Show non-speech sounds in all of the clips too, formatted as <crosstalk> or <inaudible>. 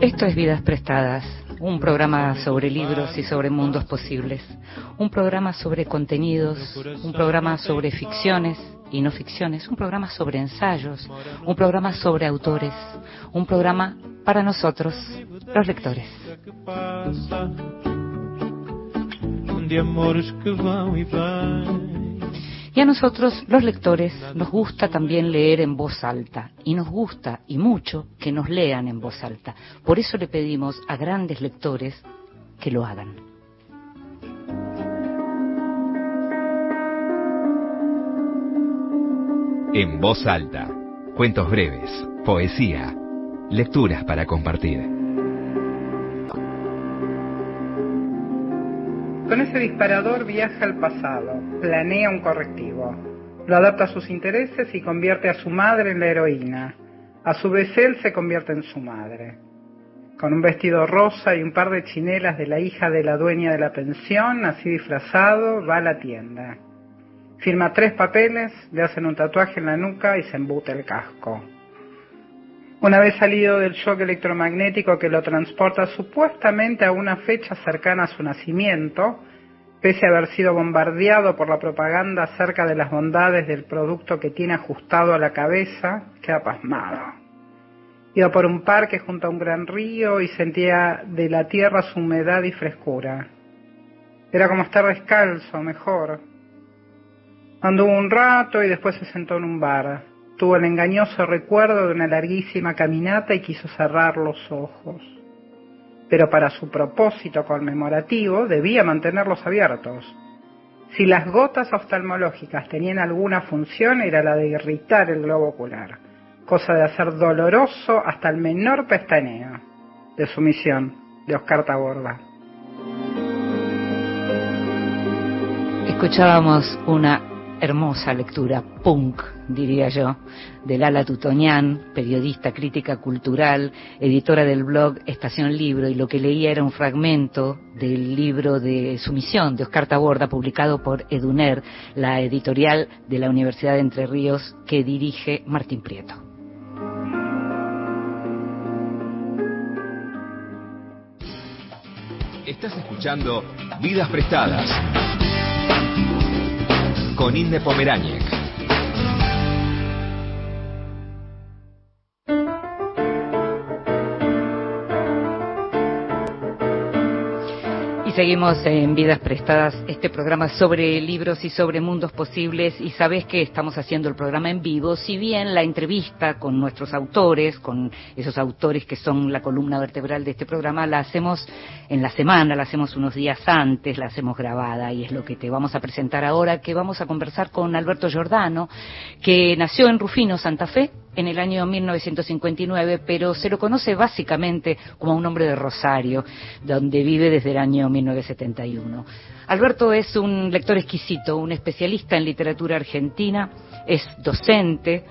Esto es Vidas Prestadas, un programa sobre libros y sobre mundos posibles, un programa sobre contenidos, un programa sobre ficciones y no ficciones, un programa sobre ensayos, un programa sobre autores, un programa para nosotros, los lectores. Y a nosotros, los lectores, nos gusta también leer en voz alta. Y nos gusta, y mucho, que nos lean en voz alta. Por eso le pedimos a grandes lectores que lo hagan. En voz alta. Cuentos breves, poesía, lecturas para compartir. Con ese disparador viaja al pasado, planea un correctivo, lo adapta a sus intereses y convierte a su madre en la heroína. A su vez él se convierte en su madre. Con un vestido rosa y un par de chinelas de la hija de la dueña de la pensión, así disfrazado, va a la tienda. Firma tres papeles, le hacen un tatuaje en la nuca y se embute el casco. Una vez salido del shock electromagnético que lo transporta supuestamente a una fecha cercana a su nacimiento, pese a haber sido bombardeado por la propaganda acerca de las bondades del producto que tiene ajustado a la cabeza, queda pasmado. Iba por un parque junto a un gran río y sentía de la tierra su humedad y frescura. Era como estar descalzo, mejor. Anduvo un rato y después se sentó en un bar. Tuvo el engañoso recuerdo de una larguísima caminata y quiso cerrar los ojos. Pero para su propósito conmemorativo debía mantenerlos abiertos. Si las gotas oftalmológicas tenían alguna función era la de irritar el globo ocular, cosa de hacer doloroso hasta el menor pestaneo. De su misión, de Oscar Taborda. Escuchábamos una hermosa lectura, punk, diría yo, de Lala Tutonian, periodista, crítica cultural, editora del blog Estación Libro, y lo que leía era un fragmento del libro de Sumisión de Oscar Taborda, publicado por Eduner, la editorial de la Universidad de Entre Ríos que dirige Martín Prieto. Estás escuchando Vidas Prestadas con Inde Pomeráñez. Seguimos en Vidas Prestadas, este programa sobre libros y sobre mundos posibles. Y sabes que estamos haciendo el programa en vivo, si bien la entrevista con nuestros autores, con esos autores que son la columna vertebral de este programa, la hacemos en la semana, la hacemos unos días antes, la hacemos grabada y es lo que te vamos a presentar ahora, que vamos a conversar con Alberto Giordano, que nació en Rufino, Santa Fe, en el año 1959, pero se lo conoce básicamente como un hombre de Rosario, donde vive desde el año 1971. Alberto es un lector exquisito, un especialista en literatura argentina, es docente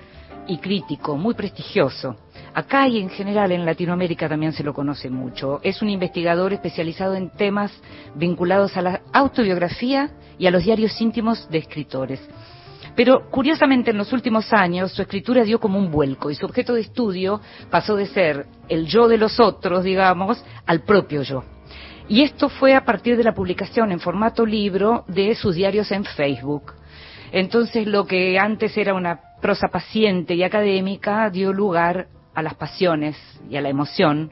y crítico, muy prestigioso. Acá y en general en Latinoamérica también se lo conoce mucho. Es un investigador especializado en temas vinculados a la autobiografía y a los diarios íntimos de escritores. Pero curiosamente en los últimos años su escritura dio como un vuelco y su objeto de estudio pasó de ser el yo de los otros, digamos, al propio yo. Y esto fue a partir de la publicación en formato libro de sus diarios en Facebook. Entonces lo que antes era una prosa paciente y académica dio lugar a las pasiones y a la emoción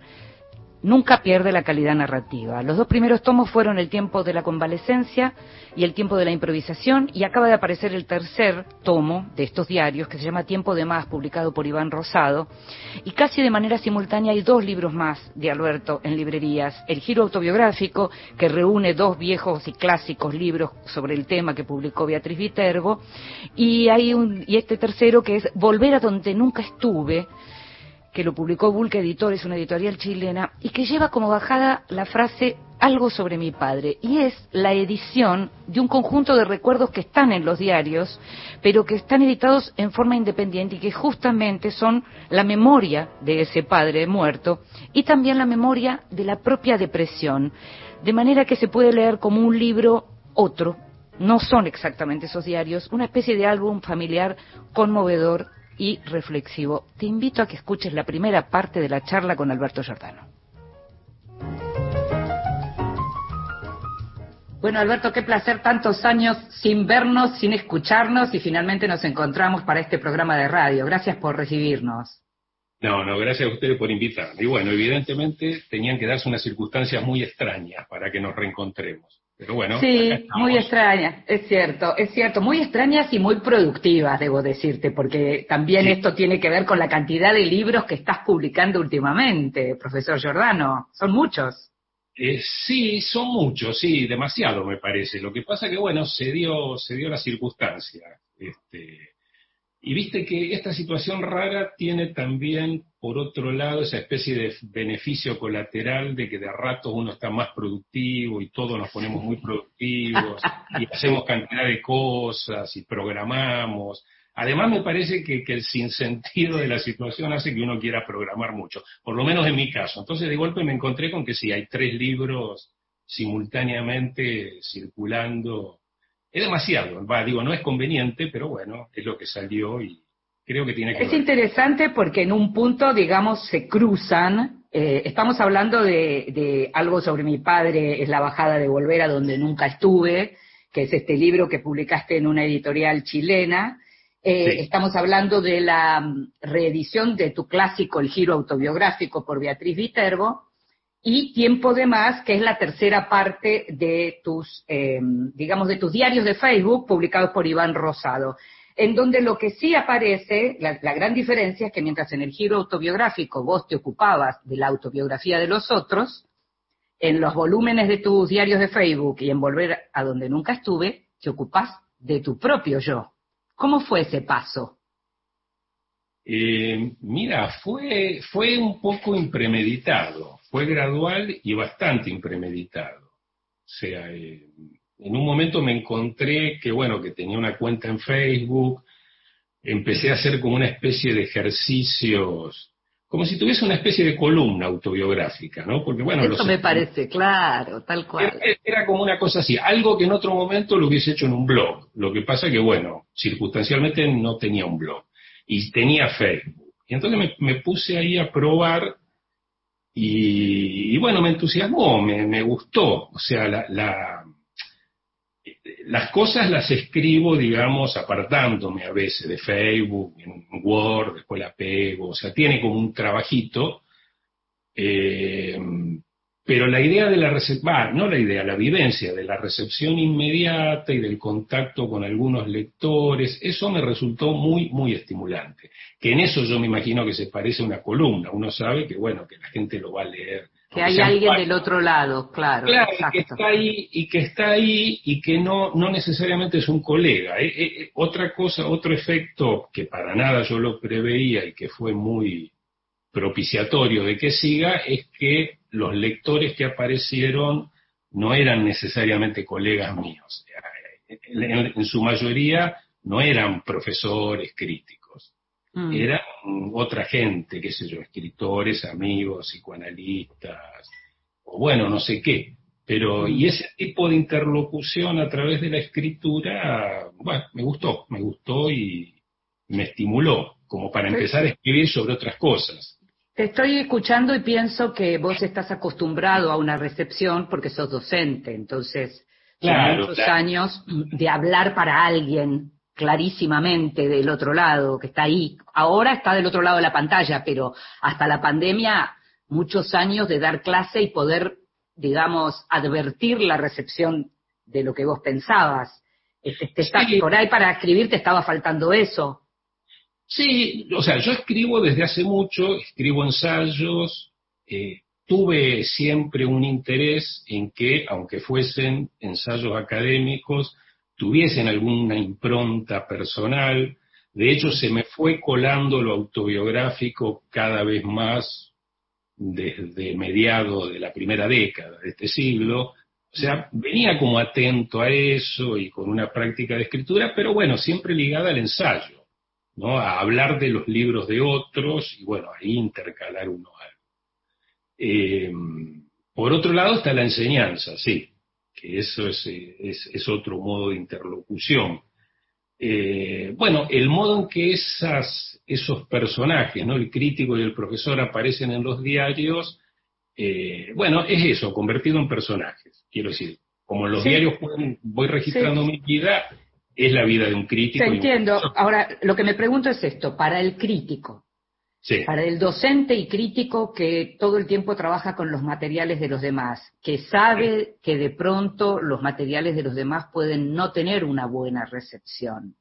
nunca pierde la calidad narrativa. Los dos primeros tomos fueron El tiempo de la convalecencia y El tiempo de la improvisación y acaba de aparecer el tercer tomo de estos diarios que se llama Tiempo de más, publicado por Iván Rosado. Y casi de manera simultánea hay dos libros más de Alberto en librerías. El giro autobiográfico, que reúne dos viejos y clásicos libros sobre el tema que publicó Beatriz Viterbo. Y, hay un, y este tercero que es Volver a donde nunca estuve, que lo publicó Bulca Editores, una editorial chilena, y que lleva como bajada la frase algo sobre mi padre, y es la edición de un conjunto de recuerdos que están en los diarios, pero que están editados en forma independiente y que justamente son la memoria de ese padre muerto y también la memoria de la propia depresión, de manera que se puede leer como un libro otro, no son exactamente esos diarios, una especie de álbum familiar conmovedor y reflexivo. Te invito a que escuches la primera parte de la charla con Alberto Giordano. Bueno, Alberto, qué placer tantos años sin vernos, sin escucharnos y finalmente nos encontramos para este programa de radio. Gracias por recibirnos. No, no, gracias a ustedes por invitarme. Y bueno, evidentemente tenían que darse unas circunstancias muy extrañas para que nos reencontremos. Pero bueno. Sí, muy extrañas, es cierto, es cierto, muy extrañas y muy productivas, debo decirte, porque también esto tiene que ver con la cantidad de libros que estás publicando últimamente, profesor Giordano. Son muchos. Eh, sí, son muchos, sí, demasiado me parece. Lo que pasa que, bueno, se dio, se dio la circunstancia. Este, y viste que esta situación rara tiene también, por otro lado, esa especie de beneficio colateral de que de rato uno está más productivo y todos nos ponemos muy productivos y <laughs> hacemos cantidad de cosas y programamos. Además, me parece que, el sinsentido de la situación hace que uno quiera programar mucho, por lo menos en mi caso. Entonces, de golpe me encontré con que sí, hay tres libros simultáneamente circulando. Es demasiado, va, digo, no es conveniente, pero bueno, es lo que salió y creo que tiene que Es interesante porque en un punto, digamos, se cruzan. Eh, estamos hablando de, de algo sobre mi padre, es la bajada de volver a donde nunca estuve, que es este libro que publicaste en una editorial chilena. Eh, estamos hablando de la mm, reedición de tu clásico El giro autobiográfico por Beatriz Viterbo y Tiempo de Más, que es la tercera parte de tus, em, digamos, de tus diarios de Facebook publicados por Iván Rosado, en donde lo que sí aparece, la, gran diferencia es que mientras en el giro autobiográfico vos te ocupabas de la autobiografía de los otros, en los volúmenes de tus diarios de Facebook y en Volver a donde nunca estuve, te ocupas de tu propio yo. ¿Cómo fue ese paso? Eh, mira, fue, fue un poco impremeditado, fue gradual y bastante impremeditado. O sea, eh, en un momento me encontré que, bueno, que tenía una cuenta en Facebook, empecé a hacer como una especie de ejercicios como si tuviese una especie de columna autobiográfica, ¿no? Porque bueno, eso me parece, claro, tal cual. Era, como una cosa así, algo que en otro momento lo hubiese hecho en un blog. Lo que pasa que bueno, circunstancialmente no tenía un blog y tenía Facebook. Y entonces me, puse ahí a probar y, bueno, me entusiasmó, me, gustó. O sea, la las cosas las escribo, digamos, apartándome a veces de Facebook, en Word, después la pego, o sea, tiene como un trabajito, eh, pero la idea de la recepción, no la idea, la vivencia de la recepción inmediata y del contacto con algunos lectores, eso me resultó muy, muy estimulante. Que en eso yo me imagino que se parece a una columna, uno sabe que, bueno, que la gente lo va a leer que hay alguien del otro lado, claro. Claro, que está ahí y que está ahí y que no, no necesariamente es un colega. Eh, eh, eh, otra cosa, otro efecto que para nada yo lo preveía y que fue muy propiciatorio de que siga es que los lectores que aparecieron no eran necesariamente colegas míos. en su mayoría no eran profesores críticos Mm. Eran otra gente, qué sé yo, escritores, amigos, psicoanalistas, o bueno, no sé qué. Pero, y mm. ese tipo de interlocución a través de la escritura, bueno, me gustó, me gustó y me estimuló, como para empezar a escribir sobre otras cosas. Te estoy escuchando y pienso que vos estás acostumbrado a una recepción porque sos docente, entonces, claro, muchos años de hablar para alguien, clarísimamente del otro lado, que está ahí. Ahora está del otro lado de la pantalla, pero hasta la pandemia, muchos años de dar clase y poder, digamos, advertir la recepción de lo que vos pensabas. Este, Por ahí para escribir te estaba faltando eso. Sí, o sea, yo escribo desde hace mucho, escribo ensayos, eh, tuve siempre un interés en que, aunque fuesen ensayos académicos, tuviesen alguna impronta personal. De hecho, se me fue colando lo autobiográfico cada vez más desde mediados de la primera década de este siglo. O sea, venía como atento a eso y con una práctica de escritura, pero bueno, siempre ligada al ensayo, ¿no? A hablar de los libros de otros y bueno, ahí intercalar uno algo. Eh, por otro lado está la enseñanza, sí que eso es, es, otro modo de interlocución. eh, bueno, el modo en que esas, esos personajes, ¿no? el crítico y el profesor aparecen en los diarios, eh, bueno, es eso, convertido en personajes. Quiero decir, como en los diarios voy registrando mi vida, es la vida de un crítico. Te entiendo. Ahora, lo que me pregunto es esto, para el crítico, para el docente y crítico que todo el tiempo trabaja con los materiales de los demás, que sabe que de pronto los materiales de los demás pueden no tener una buena recepción.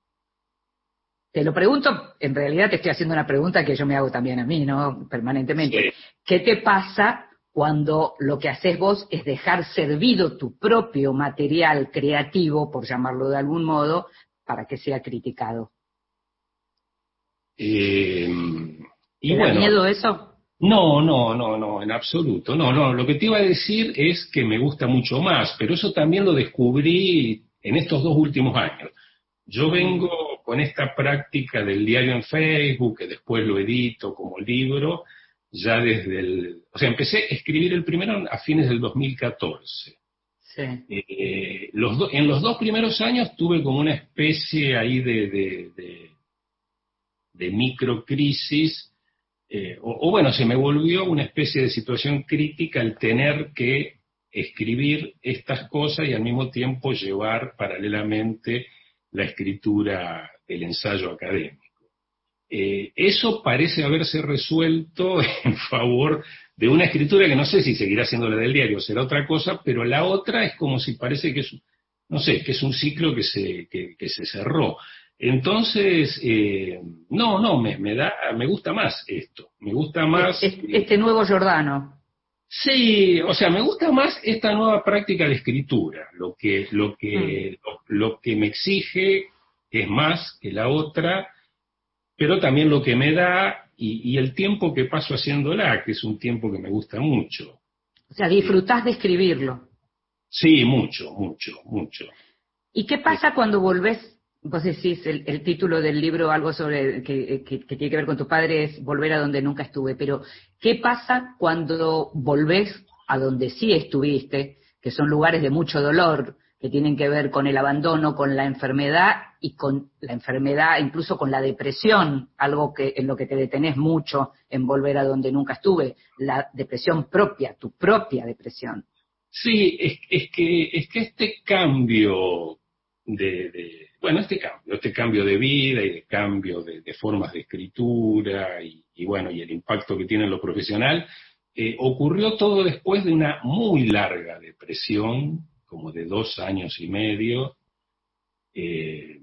Te lo pregunto, en realidad te estoy haciendo una pregunta que yo me hago también a mí, ¿no? Permanentemente. ¿Qué te pasa cuando lo que haces vos es dejar servido tu propio material creativo, por llamarlo de algún modo, para que sea criticado? Eh, y da miedo eso? No, no, no, no, en absoluto. No, no, lo que te iba a decir es que me gusta mucho más, pero eso también lo descubrí en estos dos últimos años. Yo vengo con esta práctica del diario en Facebook, que después lo edito como libro, ya desde el... O sea, empecé a escribir el primero a fines del 2014. Sí. Eh, los en los dos primeros años tuve como una especie ahí de, de, de, de microcrisis eh, o, bueno, se me volvió una especie de situación crítica el tener que escribir estas cosas y al mismo tiempo llevar paralelamente la escritura del ensayo académico. Eh, eso parece haberse resuelto <laughs> en favor de una escritura que no sé si seguirá siendo la del diario, será otra cosa, pero la otra es como si parece que es, no sé, que es un ciclo que se, que se cerró. Entonces, eh, no, no, me, me, da, me gusta más esto, me gusta más... Este, nuevo Giordano. Sí, o sea, me gusta más esta nueva práctica de escritura, lo que, lo que, mm. lo, que me exige es más que la otra, pero también lo que me da y, y, el tiempo que paso haciéndola, que es un tiempo que me gusta mucho. O sea, disfrutás de escribirlo. Sí, mucho, mucho, mucho. ¿Y qué pasa cuando volvés Vos decís, el, título del libro, algo sobre que, que, tiene que ver con tu padre, es Volver a donde nunca estuve. Pero, ¿qué pasa cuando volvés a donde sí estuviste, que son lugares de mucho dolor, que tienen que ver con el abandono, con la enfermedad y con la enfermedad, incluso con la depresión, algo que en lo que te detenés mucho en volver a donde nunca estuve, la depresión propia, tu propia depresión. Sí, es, es que, es que este cambio de, bueno, este cambio, este cambio de vida y de cambio de, formas de escritura y, bueno, y el impacto que tiene en lo profesional, eh, ocurrió todo después de una muy larga depresión, como de dos años y medio, eh,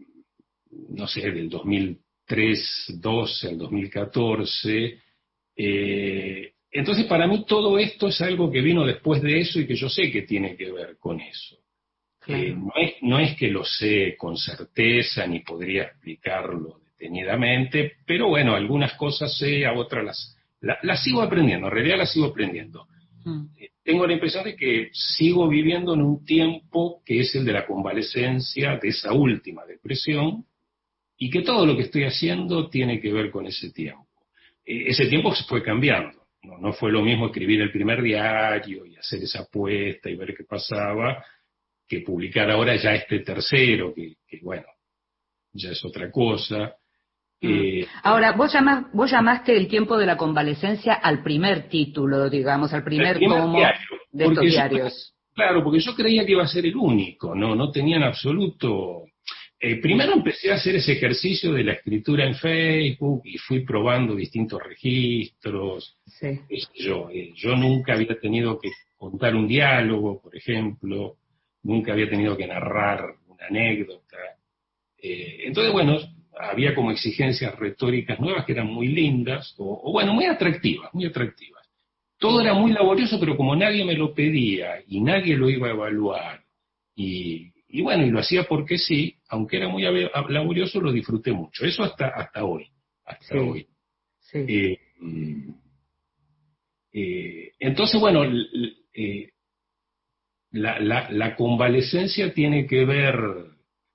no sé, del 2003, 12 al 2014. Eh, entonces, para mí todo esto es algo que vino después de eso y que yo sé que tiene que ver con eso. Eh, no, es, que lo sé con certeza ni podría explicarlo detenidamente, pero bueno, algunas cosas sé, a otras las, las sigo aprendiendo, en realidad las sigo aprendiendo. Mm. Eh, tengo la impresión de que sigo viviendo en un tiempo que es el de la convalecencia de esa última depresión y que todo lo que estoy haciendo tiene que ver con ese tiempo. Eh, ese tiempo se fue cambiando. No, no fue lo mismo escribir el primer diario y hacer esa apuesta y ver qué pasaba, que publicar ahora ya este tercero, que, bueno, ya es otra cosa. Mm. Eh, ahora, vos, llamás, vos llamaste el tiempo de la convalecencia al primer título, digamos, al primer, tomo de estos diarios. claro, porque yo creía que iba a ser el único, no, no tenía en absoluto. Eh, primero empecé a hacer ese ejercicio de la escritura en Facebook y fui probando distintos registros. Yo, eh, yo nunca había tenido que contar un diálogo, por ejemplo nunca había tenido que narrar una anécdota. Eh, entonces, bueno, había como exigencias retóricas nuevas que eran muy lindas, o, bueno, muy atractivas, muy atractivas. Todo era muy laborioso, pero como nadie me lo pedía y nadie lo iba a evaluar, y, bueno, y lo hacía porque sí, aunque era muy laborioso, lo disfruté mucho. Eso hasta, hasta hoy, hasta hoy. Eh, mm, eh, entonces, bueno, la, la, convalecencia tiene que ver,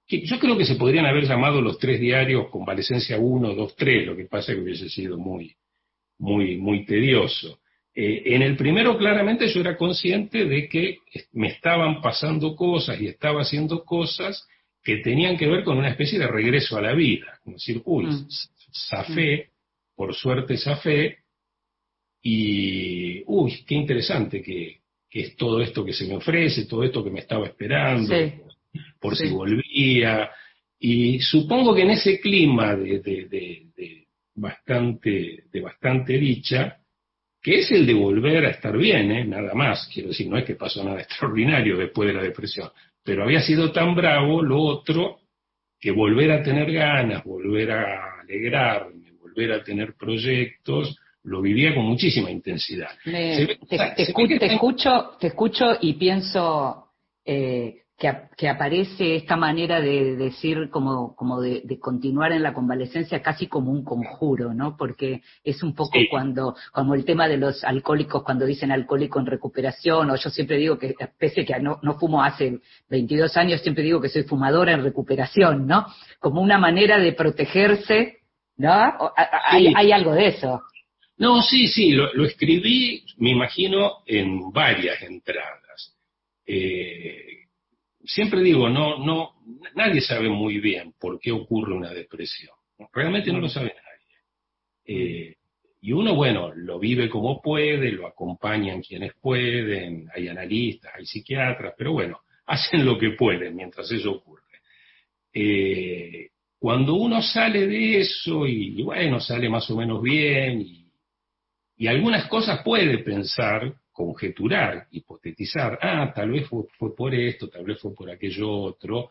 yo creo que se podrían haber llamado los tres diarios convalecencia 1, 2, 3, lo que pasa es que hubiese sido muy, muy, muy tedioso. Eh, en el primero claramente yo era consciente de que me estaban pasando cosas y estaba haciendo cosas que tenían que ver con una especie de regreso a la vida, como decir, uy, Mm. zafé, por suerte zafé, y uy, qué interesante que es todo esto que se me ofrece, todo esto que me estaba esperando, Sí. por Sí. si volvía, y supongo que en ese clima de, de- de- de bastante, de bastante dicha, que es el de volver a estar bien, ¿eh? nada más, quiero decir, no es que pasó nada <laughs> extraordinario después de la depresión, pero había sido tan bravo lo otro que volver a tener ganas, volver a alegrarme, volver a tener proyectos, lo vivía con muchísima intensidad. Me- ve- te, escu- escucho, te escucho y pienso eh, que, que aparece esta manera de decir como, como de, de continuar en la convalecencia casi como un conjuro, ¿no? Porque es un poco Sí. cuando, como el tema de los alcohólicos cuando dicen alcohólico en recuperación, o yo siempre digo que, pese a que no, no fumo hace 22 años, siempre digo que soy fumadora en recuperación, ¿no? Como una manera de protegerse, ¿no? Hay, Sí. hay algo de eso. No, sí, sí, lo, escribí, me imagino, en varias entradas. Eh, siempre digo, no, no, nadie sabe muy bien por qué ocurre una depresión. Realmente no lo sabe nadie. Eh, y uno, bueno, lo vive como puede, lo acompañan quienes pueden, hay analistas, hay psiquiatras, pero bueno, <laughs> hacen lo que pueden mientras eso ocurre. Eh, cuando uno sale de eso y, y bueno, sale más o menos bien y, y algunas cosas puede pensar, conjeturar, hipotetizar, ah, tal vez fue, fue por esto, tal vez fue por aquello otro,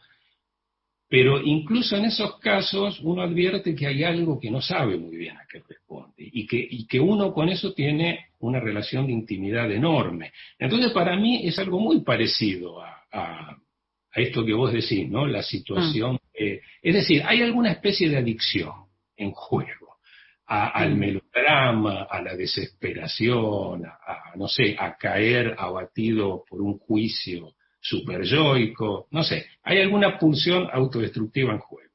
pero incluso en esos casos uno advierte que hay algo que no sabe muy bien a qué responde y que, y que uno con eso tiene una relación de intimidad enorme. Entonces para mí es algo muy parecido a, a- a esto que vos decís, ¿no? La situación. eh, es decir, hay alguna especie de adicción en juego a- al melodrama, a la desesperación, a, a, no sé, a caer abatido por un juicio superyoico, no sé, hay alguna pulsión autodestructiva en juego.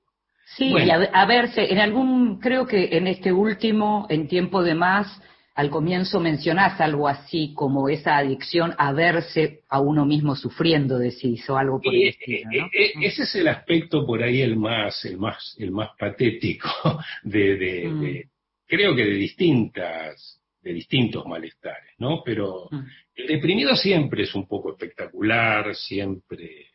Sí, Bueno. y a, a verse, en algún, creo que en este último, en tiempo de más, al comienzo mencionás algo así como esa adicción a verse a uno mismo sufriendo, decís, o algo por el estilo, eh, ¿no? eh, ese es el aspecto por ahí el más, el más, el más patético <laughs> de, de- Mm. de- creo que de distintas, de distintos malestares, ¿no? Pero Mm. el deprimido siempre es un poco espectacular, siempre.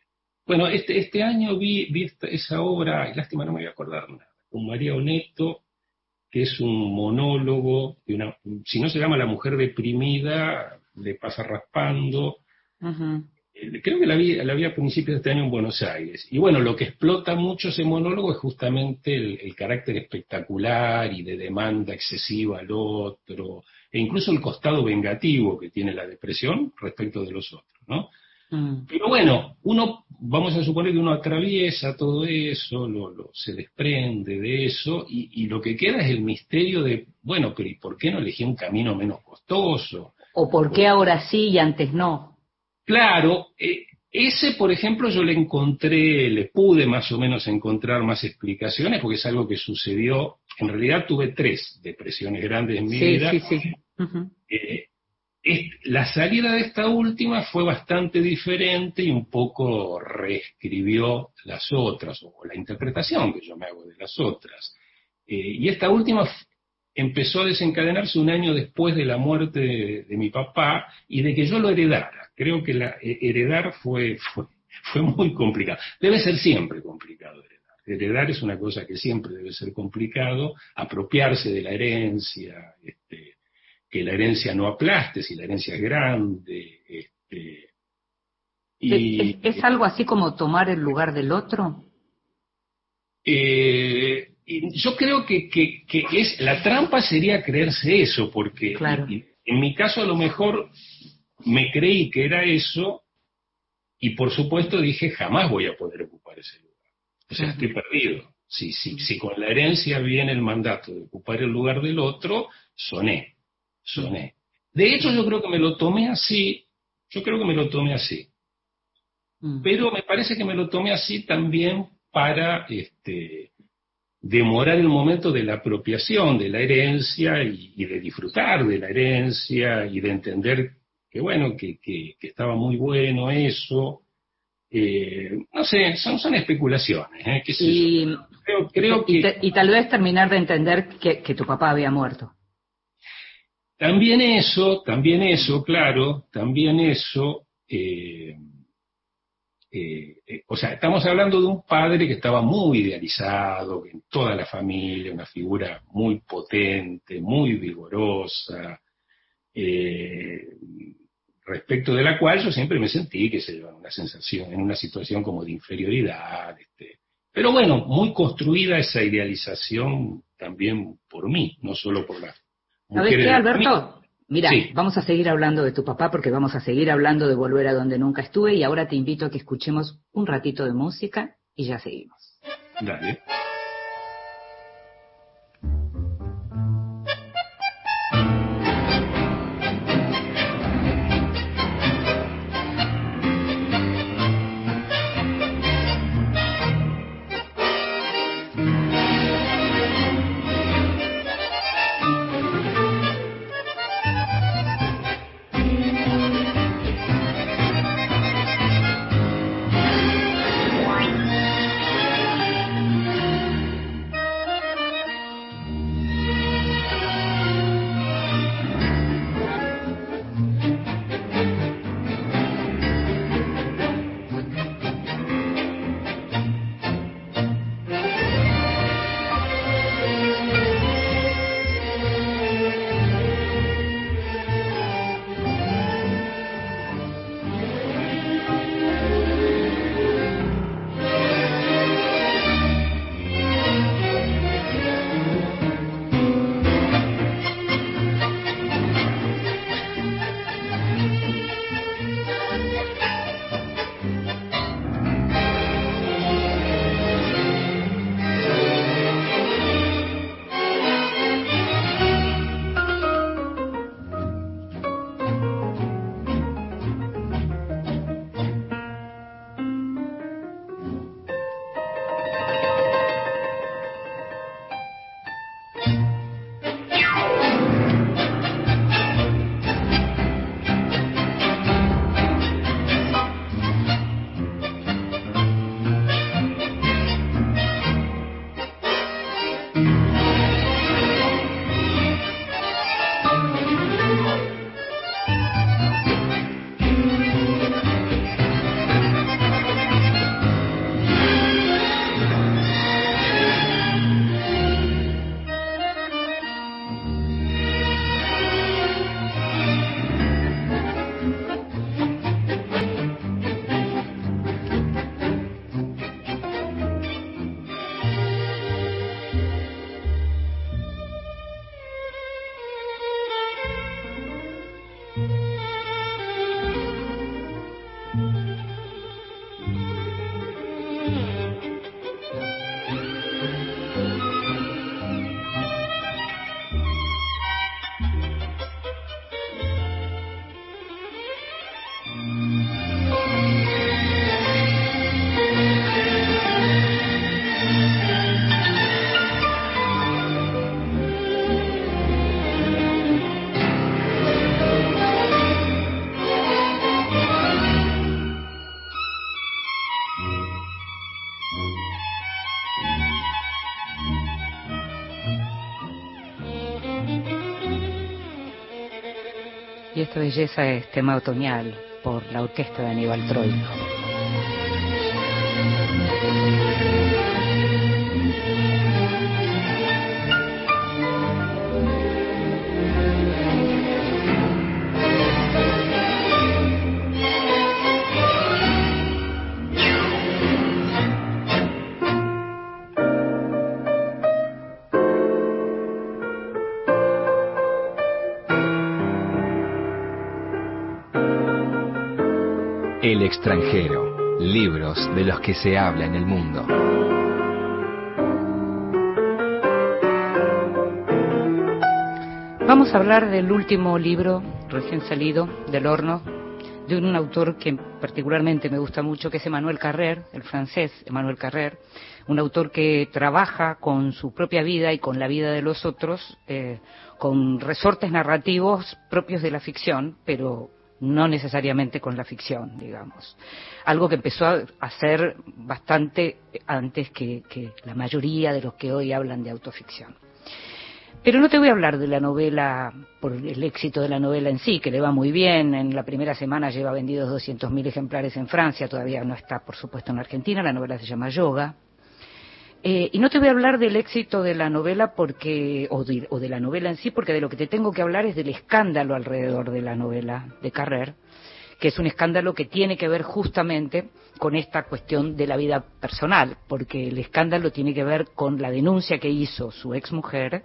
Bueno, este, este año vi, vi esta- esa obra, y lástima no me voy a acordar nada, con María Oneto, que es un monólogo de una, si no se llama La mujer deprimida, le pasa raspando, eh, creo que la vi, la vi a principios de este año en Buenos Aires. Y bueno, lo que explota mucho ese monólogo es justamente el, el carácter espectacular y de demanda excesiva al otro, e incluso el costado vengativo que tiene la depresión respecto de los otros, ¿no? Mm. Pero bueno, uno, vamos a suponer que uno atraviesa todo eso, lo, lo- se desprende de eso, y, y lo que queda es el misterio de, bueno, pero ¿y por qué no elegí un camino menos costoso? O por qué ahora sí y antes no. Claro, eh, ese, por ejemplo, yo le encontré, le pude más o menos encontrar más explicaciones, porque es algo que sucedió. En realidad tuve tres depresiones grandes en mi Sí, vida. sí, sí. Eh, es- la salida de esta última fue bastante diferente y un poco reescribió las otras, o la interpretación que yo me hago de las otras. Eh, y esta última empezó a desencadenarse un año después de la muerte de, de mi papá y de que yo lo heredara. Creo que la, eh, heredar fue, fue, fue muy complicado. Debe ser siempre complicado heredar. Heredar es una cosa que siempre debe ser complicado, apropiarse de la herencia, este, que la herencia no aplaste si la herencia es grande. Este, y, ¿Es, es algo así como tomar el lugar del otro? eh, yo creo que, que- que es la trampa sería creerse eso, porque Claro. en mi caso a lo mejor me creí que era eso y por supuesto dije jamás voy a poder ocupar ese lugar. O sea, estoy perdido. Si, si, si con la herencia viene el mandato de ocupar el lugar del otro, soné, soné. De hecho, yo creo que me lo tomé así, yo creo que me lo tomé así. Mm. Pero me parece que me lo tomé así también para este, demorar el momento de la apropiación de la herencia y, y de disfrutar de la herencia y de entender que bueno, que, que- que estaba muy bueno eso, Eh, no sé, son, son especulaciones. ¿eh? y, creo, que... y, tal vez terminar de entender que, que tu papá había muerto. También eso, también eso, claro, también eso, eh, eh, eh, o sea, estamos hablando de un padre que estaba muy idealizado en toda la familia, una figura muy potente, muy vigorosa, respecto de la cual yo siempre me sentí que se llevaba una sensación, en una situación como de inferioridad, este, pero bueno, muy construida esa idealización también por mí, no solo por la ¿Sabes qué, Alberto? Mira, vamos a seguir hablando de tu papá porque vamos a seguir hablando de volver a donde nunca estuve y ahora te invito a que escuchemos un ratito de música y ya seguimos. Dale. Belleza es tema otoñal por la orquesta de Aníbal Troilo. Extranjero, libros de los que se habla en el mundo. Vamos a hablar del último libro recién salido del horno de un autor que particularmente me gusta mucho, que es Emmanuel Carrer, el francés Emmanuel Carrer, un autor que trabaja con su propia vida y con la vida de los otros, eh, con resortes narrativos propios de la ficción, pero no necesariamente con la ficción, digamos. Algo que empezó a hacer bastante antes que, que la mayoría de los que hoy hablan de autoficción. Pero no te voy a hablar de la novela por el éxito de la novela en sí, que le va muy bien. En la primera semana lleva vendidos 200.000 ejemplares en Francia, todavía no está, por supuesto, en Argentina. La novela se llama Yoga. Eh, y no te voy a hablar del éxito de la novela porque, o de, o de, la novela en sí, porque de lo que te tengo que hablar es del escándalo alrededor de la novela de Carrer, que es un escándalo que tiene que ver justamente con esta cuestión de la vida personal, porque el escándalo tiene que ver con la denuncia que hizo su exmujer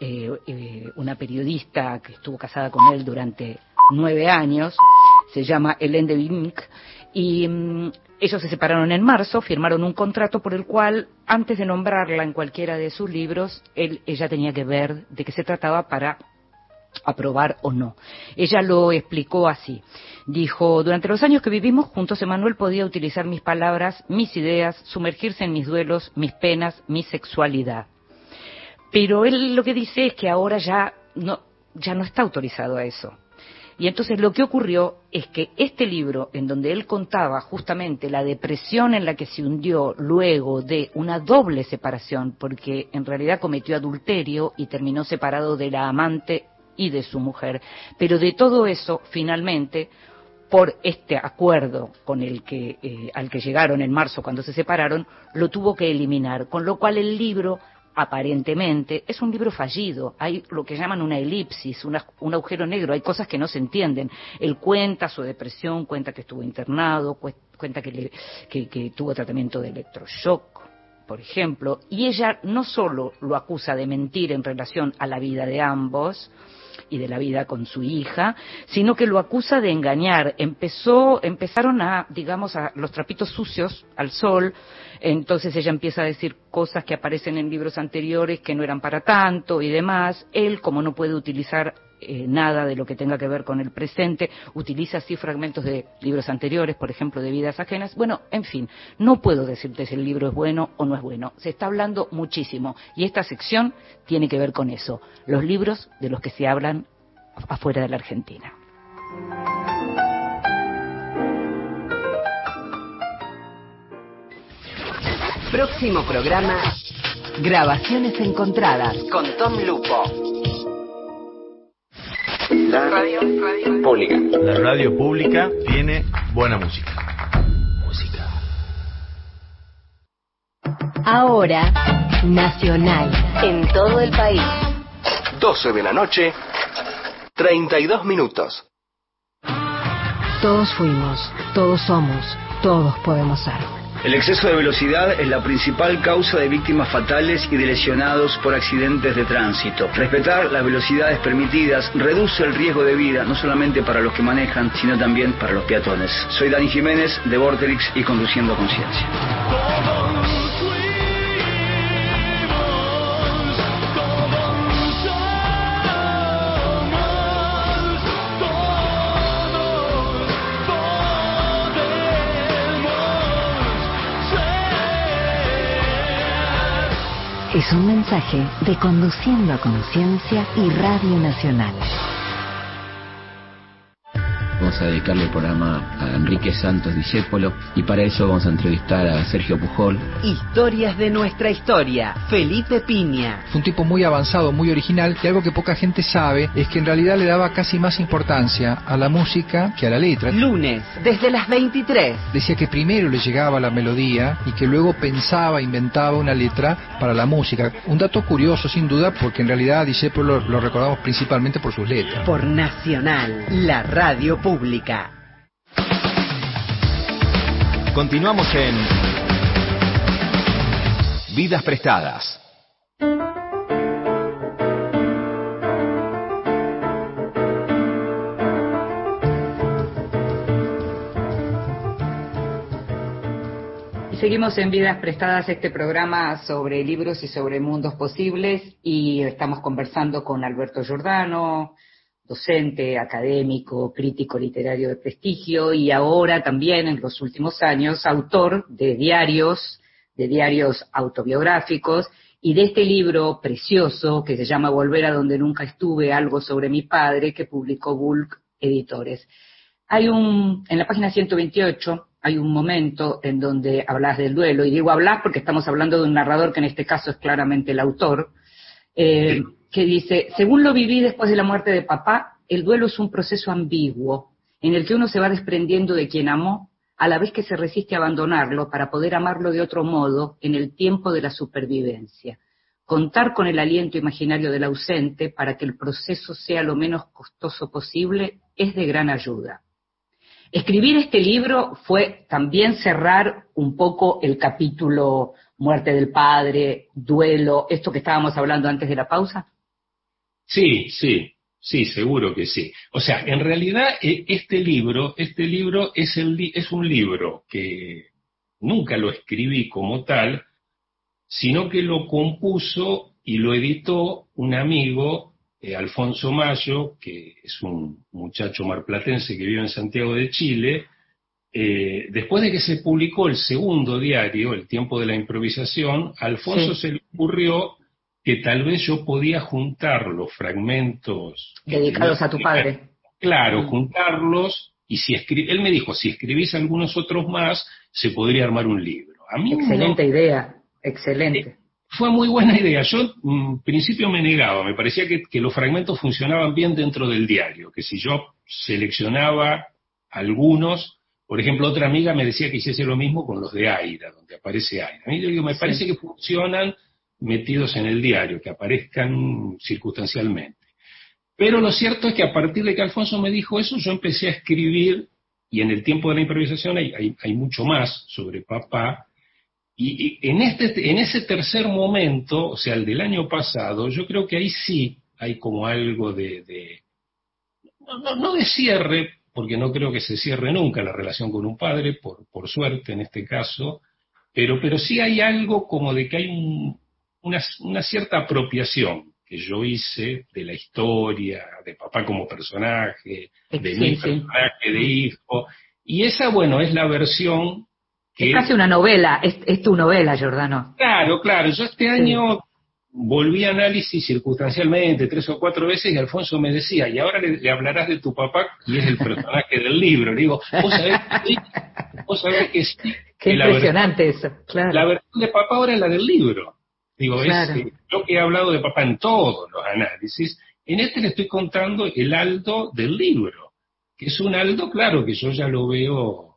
eh, eh, una periodista que estuvo casada con él durante nueve años, se llama Hélène de Vinck, y mm, ellos se separaron en marzo, firmaron un contrato por el cual, antes de nombrarla en cualquiera de sus libros, él, ella tenía que ver de qué se trataba para aprobar o no. Ella lo explicó así. Dijo, durante los años que vivimos juntos, Emanuel podía utilizar mis palabras, mis ideas, sumergirse en mis duelos, mis penas, mi sexualidad. Pero él lo que dice es que ahora ya no, ya no está autorizado a eso. Y entonces lo que ocurrió es que este libro, en donde él contaba justamente la depresión en la que se hundió luego de una doble separación, porque en realidad cometió adulterio y terminó separado de la amante y de su mujer, pero de todo eso, finalmente, por este acuerdo con el que, eh, al que llegaron en marzo cuando se separaron, lo tuvo que eliminar, con lo cual el libro aparentemente, es un libro fallido. Hay lo que llaman una elipsis, un agujero negro, hay cosas que no se entienden. Él cuenta su depresión, cuenta que estuvo internado, cuenta que, que tuvo tratamiento de electroshock, por ejemplo, y ella no solo lo acusa de mentir en relación a la vida de ambos, y de la vida con su hija, sino que lo acusa de engañar. Empezó, empezaron a, digamos, a los trapitos sucios al sol, entonces ella empieza a decir cosas que aparecen en libros anteriores que no eran para tanto y demás. Él, como no puede utilizar eh, nada de lo que tenga que ver con el presente, utiliza así fragmentos de libros anteriores, por ejemplo, de vidas ajenas. Bueno, en fin, no puedo decirte si el libro es bueno o no es bueno. Se está hablando muchísimo y esta sección tiene que ver con eso, los libros de los que se hablan afuera de la Argentina. Próximo programa, Grabaciones Encontradas con Tom Lupo. La radio, pública. La radio pública tiene buena música. Música. Ahora, nacional, en todo el país. 12 de la noche, 32 minutos. Todos fuimos, todos somos, todos podemos ser. El exceso de velocidad es la principal causa de víctimas fatales y de lesionados por accidentes de tránsito. Respetar las velocidades permitidas reduce el riesgo de vida no solamente para los que manejan, sino también para los peatones. Soy Dani Jiménez de Vorterix y Conduciendo Conciencia. Es un mensaje de Conduciendo a Conciencia y Radio Nacional. Vamos a dedicarle el programa a Enrique Santos Discépolo y para eso vamos a entrevistar a Sergio Pujol. Historias de nuestra historia. Felipe Piña. Fue un tipo muy avanzado, muy original y algo que poca gente sabe es que en realidad le daba casi más importancia a la música que a la letra. Lunes, desde las 23. Decía que primero le llegaba la melodía y que luego pensaba, inventaba una letra para la música. Un dato curioso, sin duda, porque en realidad a Discépolo lo recordamos principalmente por sus letras. Por Nacional, la radio pública. Continuamos en Vidas Prestadas. Y seguimos en Vidas Prestadas, este programa sobre libros y sobre mundos posibles, y estamos conversando con Alberto Giordano, docente, académico, crítico literario de prestigio y ahora también en los últimos años autor de diarios, de diarios autobiográficos y de este libro precioso que se llama Volver a donde nunca estuve, algo sobre mi padre, que publicó Bulk Editores. Hay un, en la página 128 hay un momento en donde hablas del duelo, y digo hablas porque estamos hablando de un narrador que en este caso es claramente el autor, eh, que dice, según lo viví después de la muerte de papá, el duelo es un proceso ambiguo, en el que uno se va desprendiendo de quien amó, a la vez que se resiste a abandonarlo para poder amarlo de otro modo en el tiempo de la supervivencia. Contar con el aliento imaginario del ausente para que el proceso sea lo menos costoso posible es de gran ayuda. Escribir este libro fue también cerrar un poco el capítulo muerte del padre, duelo, esto que estábamos hablando antes de la pausa. Sí, sí, sí, seguro que sí. O sea, en realidad e, este libro, este libro es, el, es un libro que nunca lo escribí como tal, sino que lo compuso y lo editó un amigo eh, Alfonso Mayo, que es un muchacho marplatense que vive en Santiago de Chile, eh, después de que se publicó el segundo diario, El tiempo de la improvisación, a Alfonso se le ocurrió que tal vez yo podía juntar los fragmentos dedicados a tu padre. Claro, mm. juntarlos y si él me dijo, si escribís algunos otros más, se podría armar un libro. A mí excelente idea, excelente. Fue muy buena idea. Yo en mm, principio me negaba, me parecía que, los fragmentos funcionaban bien dentro del diario, que si yo seleccionaba algunos, por ejemplo, otra amiga me decía que hiciese lo mismo con los de Aira, donde aparece Aira. A mí digo, me parece que funcionan metidos en el diario, que aparezcan circunstancialmente. Pero lo cierto es que a partir de que Alfonso me dijo eso, yo empecé a escribir, y en el tiempo de la improvisación hay, hay mucho más sobre papá, y, en, este, en ese tercer momento, o sea, el del año pasado, yo creo que ahí sí hay como algo de, no, no, de cierre, porque no creo que se cierre nunca la relación con un padre, por, por suerte en este caso, pero, pero sí hay algo como de que hay una, una cierta apropiación que yo hice de la historia, de papá como personaje, de mi personaje de hijo, y esa, bueno, es la versión es casi una novela, es, tu novela, Giordano. Claro, claro. Yo este año volví a análisis circunstancialmente tres o cuatro veces y Alfonso me decía, y ahora le, hablarás de tu papá, y es el personaje del libro. Le digo, vos sabés que sí, vos sabés que sí. <laughs> Qué impresionante eso, claro. La versión de papá ahora es la del libro. Digo, es eh, yo que he hablado de papá en todos los análisis, en este le estoy contando el Aldo del libro, que es un Aldo, claro, que yo ya lo veo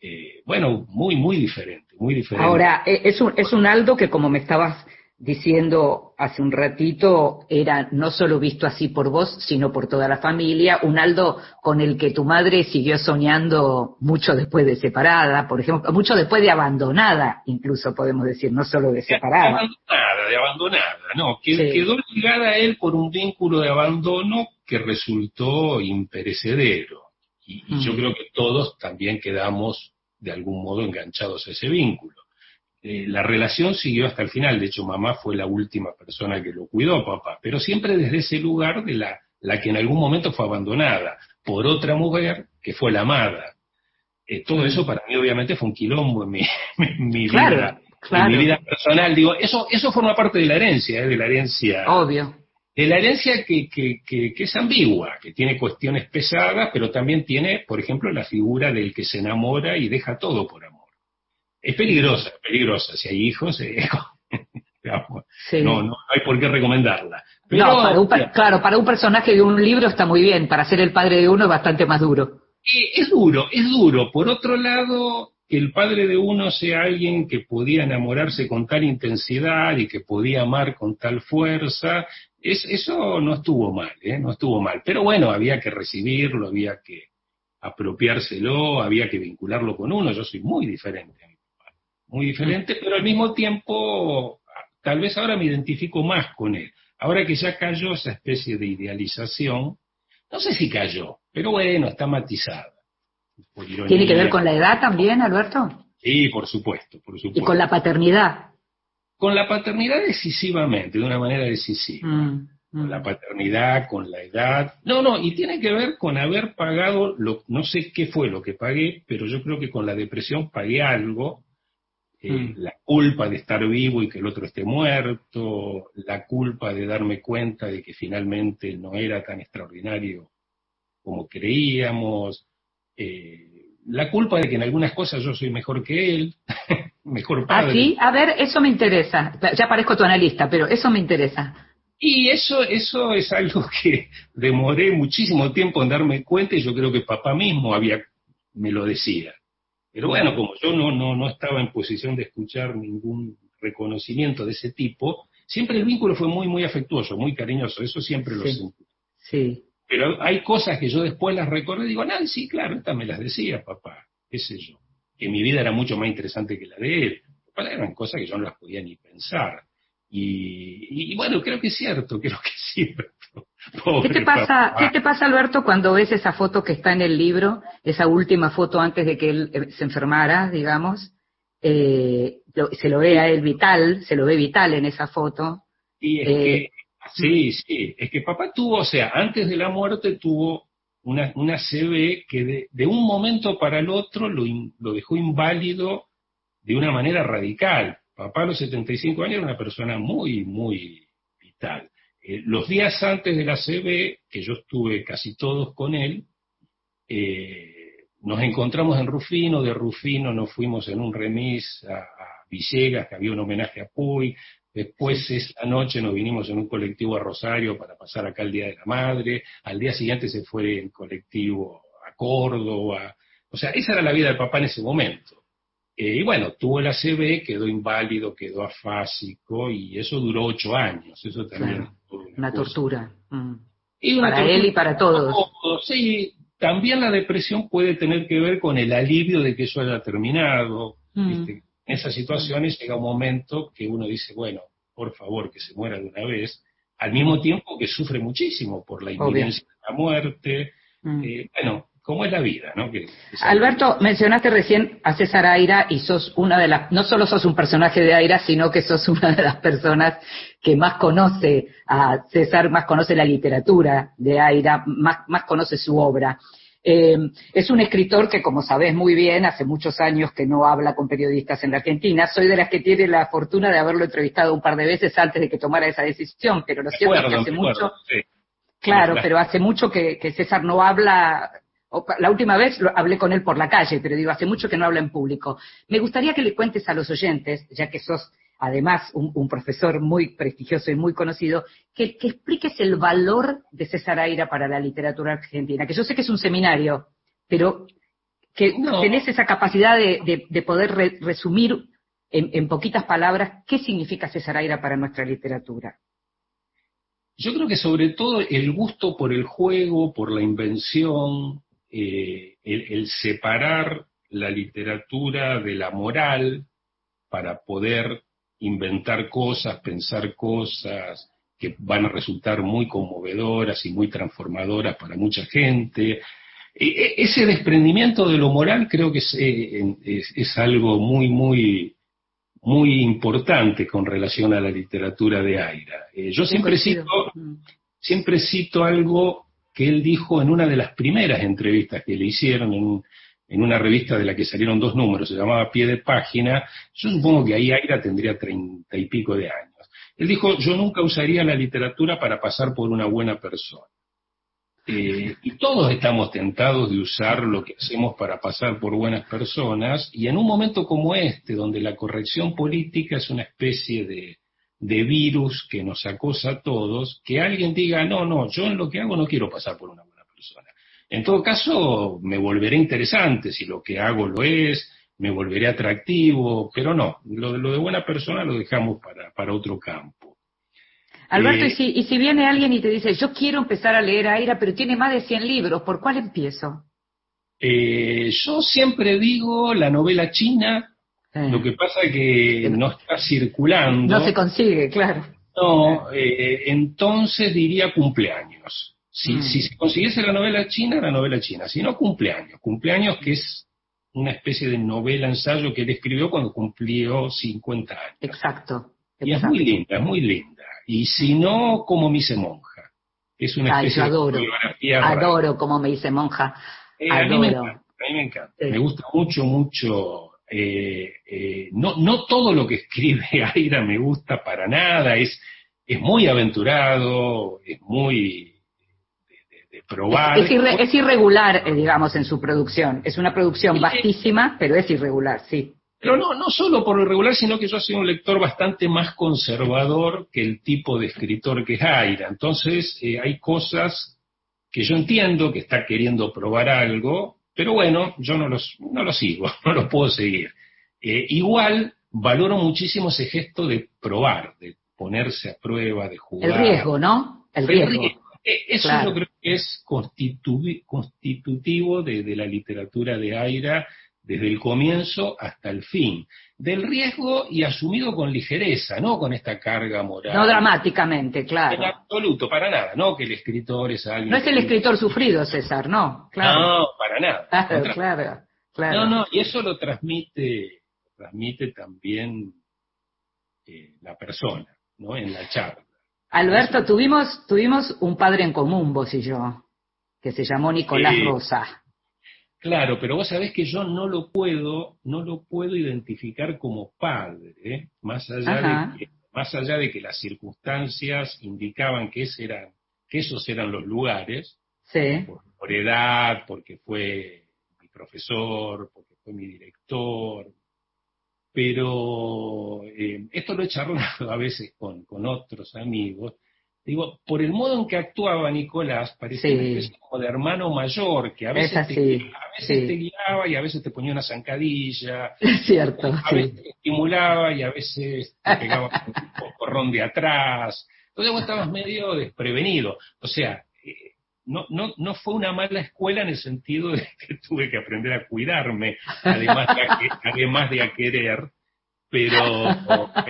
eh, bueno, muy, muy diferente, muy diferente. Ahora, eh, es un, es un Aldo que, como me estabas diciendo hace un ratito, era no solo visto así por vos, sino por toda la familia, un Aldo con el que tu madre siguió soñando mucho después de separada, por ejemplo, mucho después de abandonada, incluso podemos decir, no solo de separada. De abandonada, de abandonada, no, que quedó ligada a él por un vínculo de abandono que resultó imperecedero. Y, yo creo que todos también quedamos de algún modo enganchados a ese vínculo. Eh, la relación siguió hasta el final, de hecho mamá fue la última persona que lo cuidó, papá, pero siempre desde ese lugar de la, la que en algún momento fue abandonada por otra mujer que fue la amada. Eh, todo eso para mí obviamente fue un quilombo en mi, <laughs> mi vida. En mi vida personal, digo, eso, eso forma parte de la herencia, ¿eh? de la herencia Obvio de la herencia que, que, es ambigua, que tiene cuestiones pesadas, pero también tiene, por ejemplo, la figura del que se enamora y deja todo por amor. Es peligrosa, peligrosa. Si hay hijos, eh, <laughs> no, no hay por qué recomendarla. no, claro, para un personaje de un libro está muy bien, para ser el padre de uno es bastante más duro. es duro, es duro. Por otro lado, que el padre de uno sea alguien que podía enamorarse con tal intensidad y que podía amar con tal fuerza, eso no estuvo mal, ¿eh? no estuvo mal. Pero bueno, había que recibirlo, había que apropiárselo, había que vincularlo con uno. Yo soy muy diferente muy diferente, pero al mismo tiempo, tal vez ahora me identifico más con él. Ahora que ya cayó esa especie de idealización, no sé si cayó, pero bueno, está matizada. ¿Tiene que ver con la edad también, Alberto? Sí, por supuesto, por supuesto. ¿Y con la paternidad? Con la paternidad decisivamente, de una manera decisiva. Mm, con mm. la paternidad, con la edad. No, no, y tiene que ver con haber pagado, lo, no sé qué fue lo que pagué, pero yo creo que con la depresión pagué algo. Eh, mm. La culpa de estar vivo y que el otro esté muerto, la culpa de darme cuenta de que finalmente no era tan extraordinario como creíamos, eh, la culpa de que en algunas cosas yo soy mejor que él, <laughs> mejor ¿Ah, padre. sí? A ver, eso me interesa. Ya parezco tu analista, pero eso me interesa. Y eso, eso es algo <laughs> que demoré muchísimo tiempo en darme cuenta y yo creo que papá mismo había, me lo decía. Pero bueno, como yo no, no, no estaba en posición de escuchar ningún reconocimiento de ese tipo, siempre el vínculo fue muy, muy afectuoso, muy cariñoso, eso siempre lo Sí. sentí. Sí. Pero hay cosas que yo después las recordé y digo, Nancy, claro, estas me las decía papá, qué sé yo. Que mi vida era mucho más interesante que la de él. Papá eran cosas que yo no las podía ni pensar. Y, y- y bueno, creo que es cierto, creo que es cierto. ¿Qué te pasa, qué te pasa, Alberto, cuando ves esa foto que está en el libro, esa última foto antes de que él eh, se enfermara, digamos? Eh, se lo ve a él vital, se lo ve vital en esa foto. Y es Eh, que, sí, sí, es que papá tuvo, o sea, antes de la muerte tuvo una, una CB que de, de un momento para el otro lo, in- lo dejó inválido de una manera radical. Papá a los 75 años era una persona muy, muy vital. Eh, los días antes de la CB, que yo estuve casi todos con él, eh, nos encontramos en Rufino, de Rufino nos fuimos en un remis a, a Villegas, que había un homenaje a Puy, después esa noche nos vinimos en un colectivo a Rosario para pasar acá el Día de la Madre, al día siguiente se fue en colectivo a Córdoba, o sea, esa era la vida del papá en ese momento. Eh, y bueno, tuvo la CB, quedó inválido, quedó afásico, y eso duró ocho años, eso también Claro, Una tortura. Mm. Y una Para tortura él y para todos. todos, Sí, también la depresión puede tener que ver con el alivio de que eso haya terminado. Mm. En esas situaciones llega un momento que uno dice, bueno, por favor, que se muera de una vez, al mismo tiempo que sufre muchísimo por la inminencia de la muerte. Mm. Eh, bueno, como es la vida, ¿no? Que, Alberto, mencionaste recién a César Aira y sos una de las, no solo sos un personaje de Aira, sino que sos una de las personas que más conoce a César, más conoce la literatura de Aira, más, más conoce su obra. Eh, es un escritor que, como sabés muy bien, hace muchos años que no habla con periodistas en la Argentina. Soy de las que tiene la fortuna de haberlo entrevistado un par de veces antes de que tomara esa decisión, pero lo cierto es que hace mucho, sí. Claro. pero hace mucho que, que César no habla. La última vez lo- hablé con él por la calle, pero digo, hace mucho que no habla en público. Me gustaría que le cuentes a los oyentes, ya que sos además un, un profesor muy prestigioso y muy conocido, que, que expliques el valor de César Aira para la literatura argentina, que yo sé que es un seminario, pero que No. tenés esa capacidad de, de- de poder re- resumir en, en poquitas palabras qué significa César Aira para nuestra literatura. Yo creo que sobre todo el gusto por el juego, por la invención, eh, el, el separar la literatura de la moral para poder inventar cosas, pensar cosas que van a resultar muy conmovedoras y muy transformadoras para mucha gente. E- e- ese desprendimiento de lo moral creo que es, eh, es- es algo muy, muy, muy importante con relación a la literatura de Aira. Eh, yo siempre cito, Mm. siempre cito algo que él dijo en una de las primeras entrevistas que le hicieron en, en una revista de la que salieron dos números, se llamaba Pie de Página. Yo supongo que ahí Aira tendría treinta y pico de años. Él dijo, yo nunca usaría la literatura para pasar por una buena persona. Eh, y todos estamos tentados de usar lo que hacemos para pasar por buenas personas, y en un momento como este, donde la corrección política es una especie de, de virus que nos acosa a todos, que alguien diga, no, no, yo en lo que hago no quiero pasar por una buena persona. En todo caso, me volveré interesante si lo que hago lo es, me volveré atractivo, pero no, lo, lo de buena persona lo dejamos para, para otro campo. Alberto, Eh, y, si, y si viene alguien y te dice, yo quiero empezar a leer Aira, pero tiene más de 100 libros, ¿por cuál empiezo? Eh, yo siempre digo la novela china, lo que pasa que no está circulando. No se consigue, claro. No, eh, entonces diría cumpleaños. Si, Mm. si se consiguiese la novela china, la novela china. Si no, cumpleaños. Cumpleaños que es una especie de novela ensayo que él escribió cuando cumplió 50 años. Exacto. Y es muy linda, es muy linda. Y si no, como me hice monja. Es una Ay, especie yo adoro. de biografía rara. Adoro como me dice monja. Eh, a, mí me Adoro. encanta, a mí me encanta. Sí. Me gusta mucho, mucho. Eh, eh, no, no todo lo que escribe <laughs> Aira me gusta para nada. Es, es muy aventurado, es muy de, de- probar. Es, irre- es irregular, eh, digamos, en su producción. Es una producción vastísima, pero es irregular, sí. Pero no, no solo por lo irregular, sino que yo soy un lector bastante más conservador que el tipo de escritor que es Aira. Entonces, hay cosas que yo entiendo que está queriendo probar algo, pero bueno, yo no los, no los sigo, <laughs> no los puedo seguir. Eh, igual, valoro muchísimo ese gesto de probar, de ponerse a prueba, de jugar. El riesgo, ¿no? El riesgo. Eh, Eso Claro. yo creo que es constitu- constitutivo de, de la literatura de Aira desde el comienzo hasta el fin. Del riesgo y asumido con ligereza, no con esta carga moral. No dramáticamente, En claro. absoluto, para nada. No que el escritor es alguien. No es el escritor sufrido, César, no. Claro. No, para nada. Claro, claro, claro. No, no, y eso lo transmite, transmite también eh, la persona, ¿no? En la charla. Alberto, tuvimos, tuvimos un padre en común, vos y yo, que se llamó Nicolás. Rosa. Claro, pero vos sabés que yo no lo puedo, no lo puedo identificar como padre, ¿eh? más allá de que, más allá de que las circunstancias indicaban que ese eran, que esos eran los lugares, Sí. por, por edad, porque fue mi profesor, porque fue mi director, pero eh, esto lo he charlado <laughs> a veces con, con otros amigos. Digo, por el modo en que actuaba Nicolás, parecía Sí. una especie como de hermano mayor, que a veces, así, te, a veces sí. te guiaba y a veces te ponía una zancadilla, <laughs> Es cierto, a sí. veces te estimulaba y a veces te pegaba un corrón de atrás. Entonces vos estabas medio desprevenido. O sea, eh, no, no, no fue una mala escuela en el sentido de que <laughs> tuve que aprender a cuidarme, además de a, que- además de a querer, pero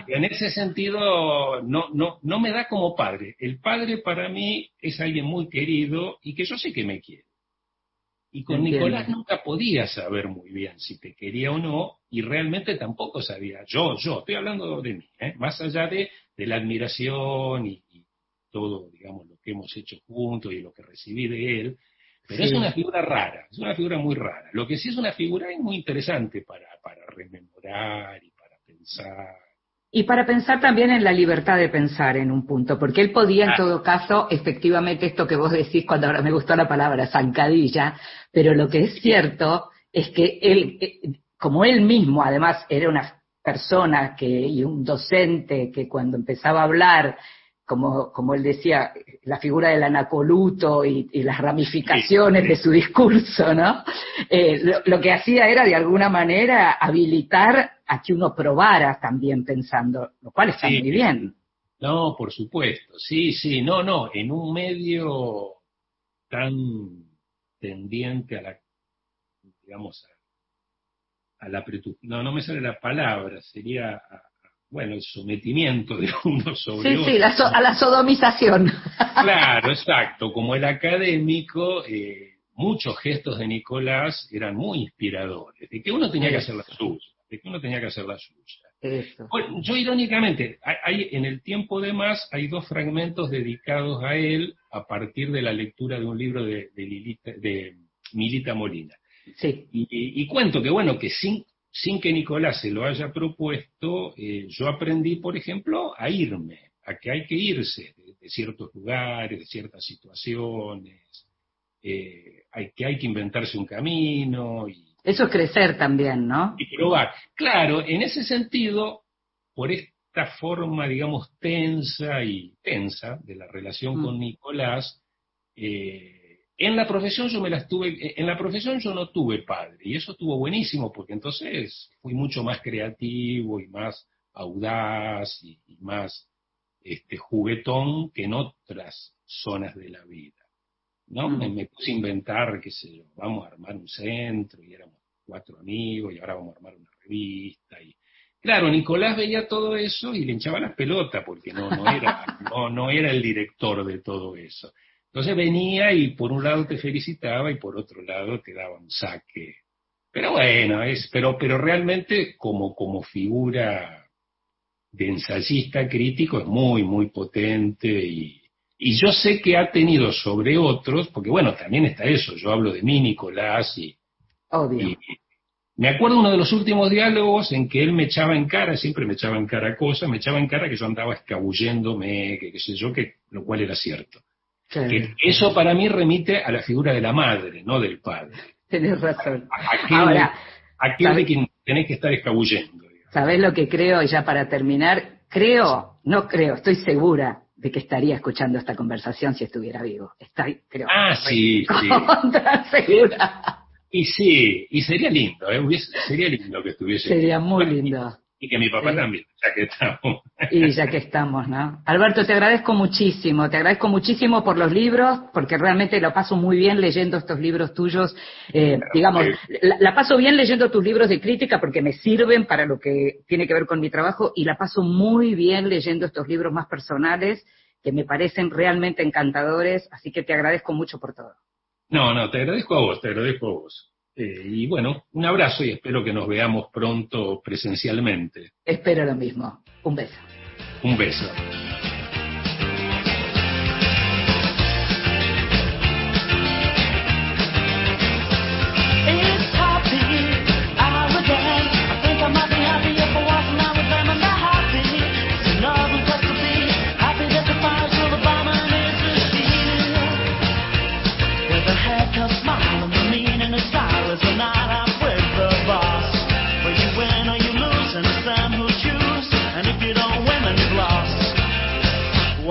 en ese sentido no, no, no me da como padre. El padre para mí es alguien muy querido y que yo sé que me quiere. Y con Entiendo. Nicolás nunca podía saber muy bien si te quería o no, y realmente tampoco sabía. Yo, yo, estoy hablando de mí, ¿eh? más allá de, de la admiración y, y todo, digamos, lo que hemos hecho juntos y lo que recibí de él, pero Sí. es una figura rara, es una figura muy rara. Lo que sí es una figura muy interesante para, para rememorar y pensar. Y para pensar también en la libertad de pensar en un punto, porque él podía en todo caso, efectivamente, esto que vos decís cuando ahora me gustó la palabra, zancadilla, pero lo que es cierto es que él, eh, como él mismo además era una persona que, y un docente que cuando empezaba a hablar, como, como él decía, la figura del anacoluto y, y las ramificaciones de su discurso, ¿no? Eh, lo, lo que hacía era de alguna manera habilitar a que uno probara también pensando, lo cual está Sí. muy bien. No, por supuesto, sí, sí, no, no, en un medio tan tendiente a la, digamos, a, a la pretu- no, no me sale la palabra, sería, a- bueno, el sometimiento de uno sobre Sí, otro. sí, la so- a la sodomización. Claro, <laughs> exacto. Como el académico, eh, muchos gestos de Nicolás eran muy inspiradores, de que uno tenía que hacer la suya, de que uno tenía que hacer la suya. Eso. Bueno, yo irónicamente, hay, en el tiempo de más hay dos fragmentos dedicados a él a partir de la lectura de un libro de, de Lilita- de Milita Molina. Sí, Y, y- y cuento que, bueno, que sin, sin que Nicolás se lo haya propuesto, eh, yo aprendí, por ejemplo, a irme, a que hay que irse de, de ciertos lugares, de ciertas situaciones, eh, hay, que hay que inventarse un camino y, eso es crecer también, ¿no? y probar. Claro, en ese sentido, por esta forma, digamos, tensa y tensa de la relación Mm. con Nicolás, eh, en la profesión yo me las tuve, en la profesión yo no tuve padre, y eso estuvo buenísimo, porque entonces fui mucho más creativo y más audaz y, y más este, juguetón que en otras zonas de la vida. ¿No? Me, me puse a inventar, qué sé yo, vamos a armar un centro y éramos cuatro amigos y ahora vamos a armar una revista. Y... Claro, Nicolás veía todo eso y le hinchaba las pelotas porque no, no, era, <laughs> no, no era el director de todo eso. Entonces venía y por un lado te felicitaba y por otro lado te daba un saque. Pero bueno, es, pero, pero realmente como, como figura de ensayista crítico es muy, muy potente y, y yo sé que ha tenido sobre otros, porque bueno, también está eso, yo hablo de mí, Nicolás, y, me acuerdo uno de los últimos diálogos en que él me echaba en cara, siempre me echaba en cara cosas, me echaba en cara que yo andaba escabulléndome, que qué sé yo, que, lo cual era cierto. Que eso para mí remite a la figura de la madre, no del padre. Tenés razón. Aquel, Ahora, aquel de quien tenés que estar escabullendo. ¿Sabés lo que creo? Y ya para terminar, creo, no creo, estoy segura de que estaría escuchando esta conversación si estuviera vivo. Estoy, creo. Ah, sí, sí. <laughs> Segura. Y sí, y sería lindo, ¿eh? Sería lindo que estuviese. Sería muy lindo. Y que mi papá Sí. también, ya que estamos. Y ya que estamos, ¿no? Alberto, te agradezco muchísimo, te agradezco muchísimo por los libros, porque realmente lo paso muy bien leyendo estos libros tuyos. Eh, digamos, la, la paso bien leyendo tus libros de crítica porque me sirven para lo que tiene que ver con mi trabajo y la paso muy bien leyendo estos libros más personales que me parecen realmente encantadores, así que te agradezco mucho por todo. No, no, te agradezco a vos, te agradezco a vos. Eh, y bueno, un abrazo y espero que nos veamos pronto presencialmente. Espero lo mismo. Un beso. Un beso.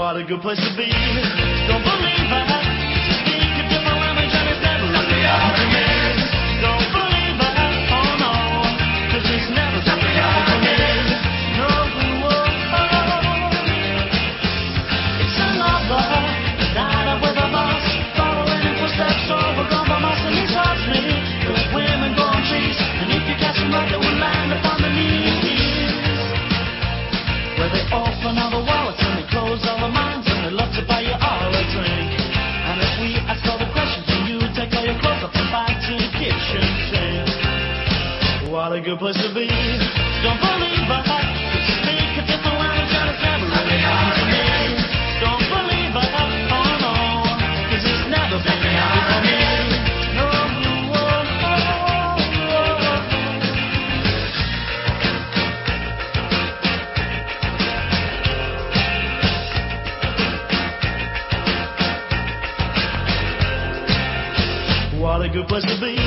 What a good place to be. What a good place to be. Don't believe could speak a different language and it's never really happened to me. Don't believe I oh no, 'cause it's never been happened for me. No, oh, oh, oh. What a good place to be.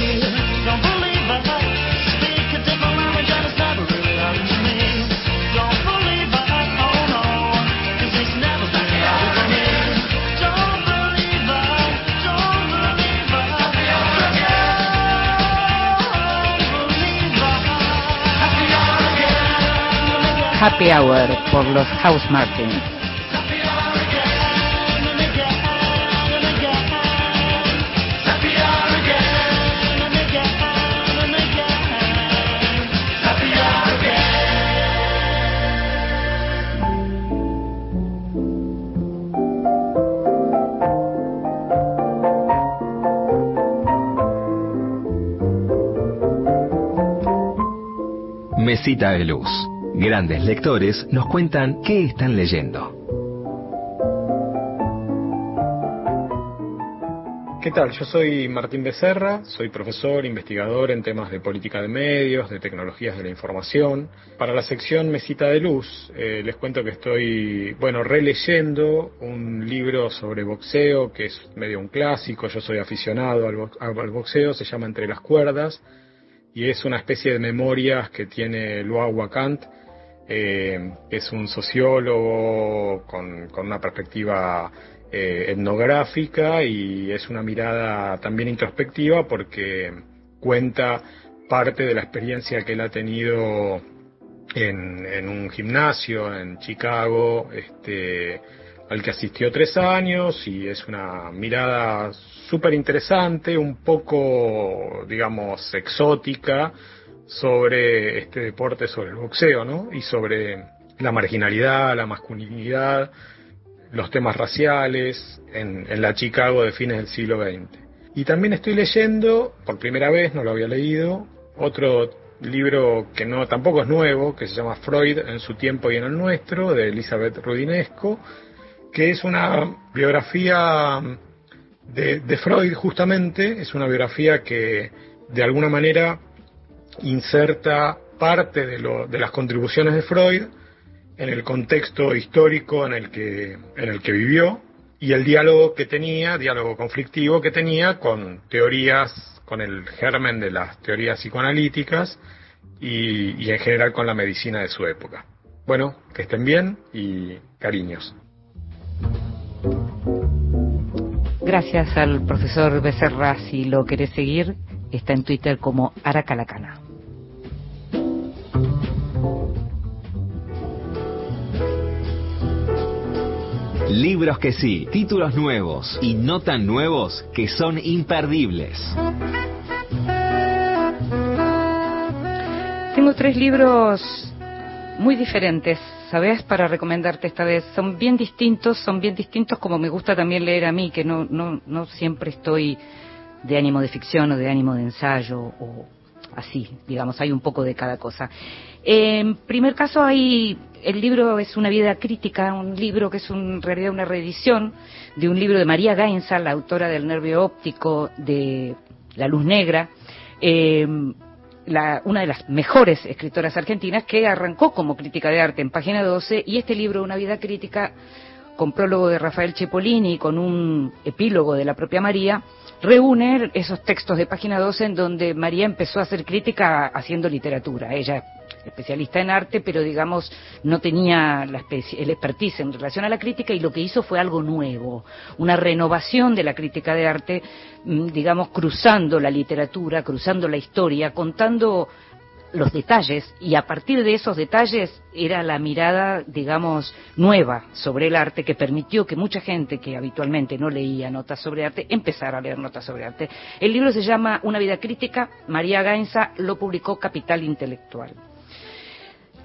Happy Hour por los House Martins. Mesita de Luz. Grandes lectores nos cuentan qué están leyendo. ¿Qué tal? Yo soy Martín Becerra, soy profesor, investigador en temas de política de medios, de tecnologías de la información. Para la sección Mesita de Luz, eh, les cuento que estoy, bueno, releyendo un libro sobre boxeo, que es medio un clásico, yo soy aficionado al, bo- al boxeo, se llama Entre las Cuerdas, y es una especie de memorias que tiene Luau Wakant, eh, es un sociólogo con, con una perspectiva eh, etnográfica y es una mirada también introspectiva porque cuenta parte de la experiencia que él ha tenido en, en un gimnasio en Chicago, este, al que asistió tres años y es una mirada súper interesante, un poco, digamos, exótica sobre este deporte, sobre el boxeo, ¿no? Y sobre la marginalidad, la masculinidad, los temas raciales en, en la Chicago de fines del siglo XX. Y también estoy leyendo, por primera vez, no lo había leído, otro libro que no tampoco es nuevo, que se llama Freud en su tiempo y en el nuestro, de Elizabeth Rudinesco, que es una biografía de, de Freud justamente, es una biografía que de alguna manera inserta parte de, lo, de las contribuciones de Freud en el contexto histórico en el que, en el que vivió y el diálogo que tenía, diálogo conflictivo que tenía con teorías, con el germen de las teorías psicoanalíticas y, y en general con la medicina de su época. Bueno, que estén bien y cariños. Gracias al profesor Becerra. Si lo querés seguir, está en Twitter como Aracalacana. Libros que sí, títulos nuevos y no tan nuevos que son imperdibles. Tengo tres libros muy diferentes, ¿sabes? Para recomendarte esta vez. Son bien distintos, son bien distintos como me gusta también leer a mí, que no, no, no siempre estoy de ánimo de ficción o de ánimo de ensayo o así, digamos, hay un poco de cada cosa. En primer caso hay, el libro es una vida crítica, un libro que es un- en realidad una reedición de un libro de María Gainza, la autora del nervio óptico de La Luz Negra. Eh, la- una de las mejores escritoras argentinas que arrancó como crítica de arte en página 12 y este libro, Una vida crítica, con prólogo de Rafael Cepolini y con un epílogo de la propia María, reúne esos textos de página 12 en donde María empezó a hacer crítica haciendo literatura. Ella especialista en arte, pero digamos no tenía la el expertise en relación a la crítica y lo que hizo fue algo nuevo, una renovación de la crítica de arte, mm, digamos cruzando la literatura, cruzando la historia, contando los detalles y a partir de esos detalles era la mirada, digamos, nueva sobre el arte que permitió que mucha gente que habitualmente no leía notas sobre arte empezara a leer notas sobre arte. El libro se llama Una vida crítica, María Gainza lo publicó Capital Intelectual.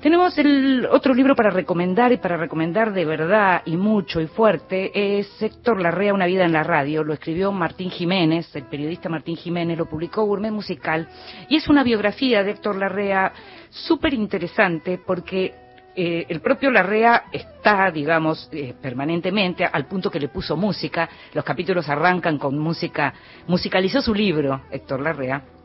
Tenemos el otro libro para recomendar y para recomendar de verdad y mucho y fuerte es Héctor Larrea, Una vida en la radio. Lo escribió Martín Jiménez, el periodista Martín Jiménez, lo publicó Gourmet Musical y es una biografía de Héctor Larrea súper interesante porque eh, el propio Larrea está, digamos, eh, permanentemente al punto que le puso música. Los capítulos arrancan con música, musicalizó su libro, Héctor Larrea.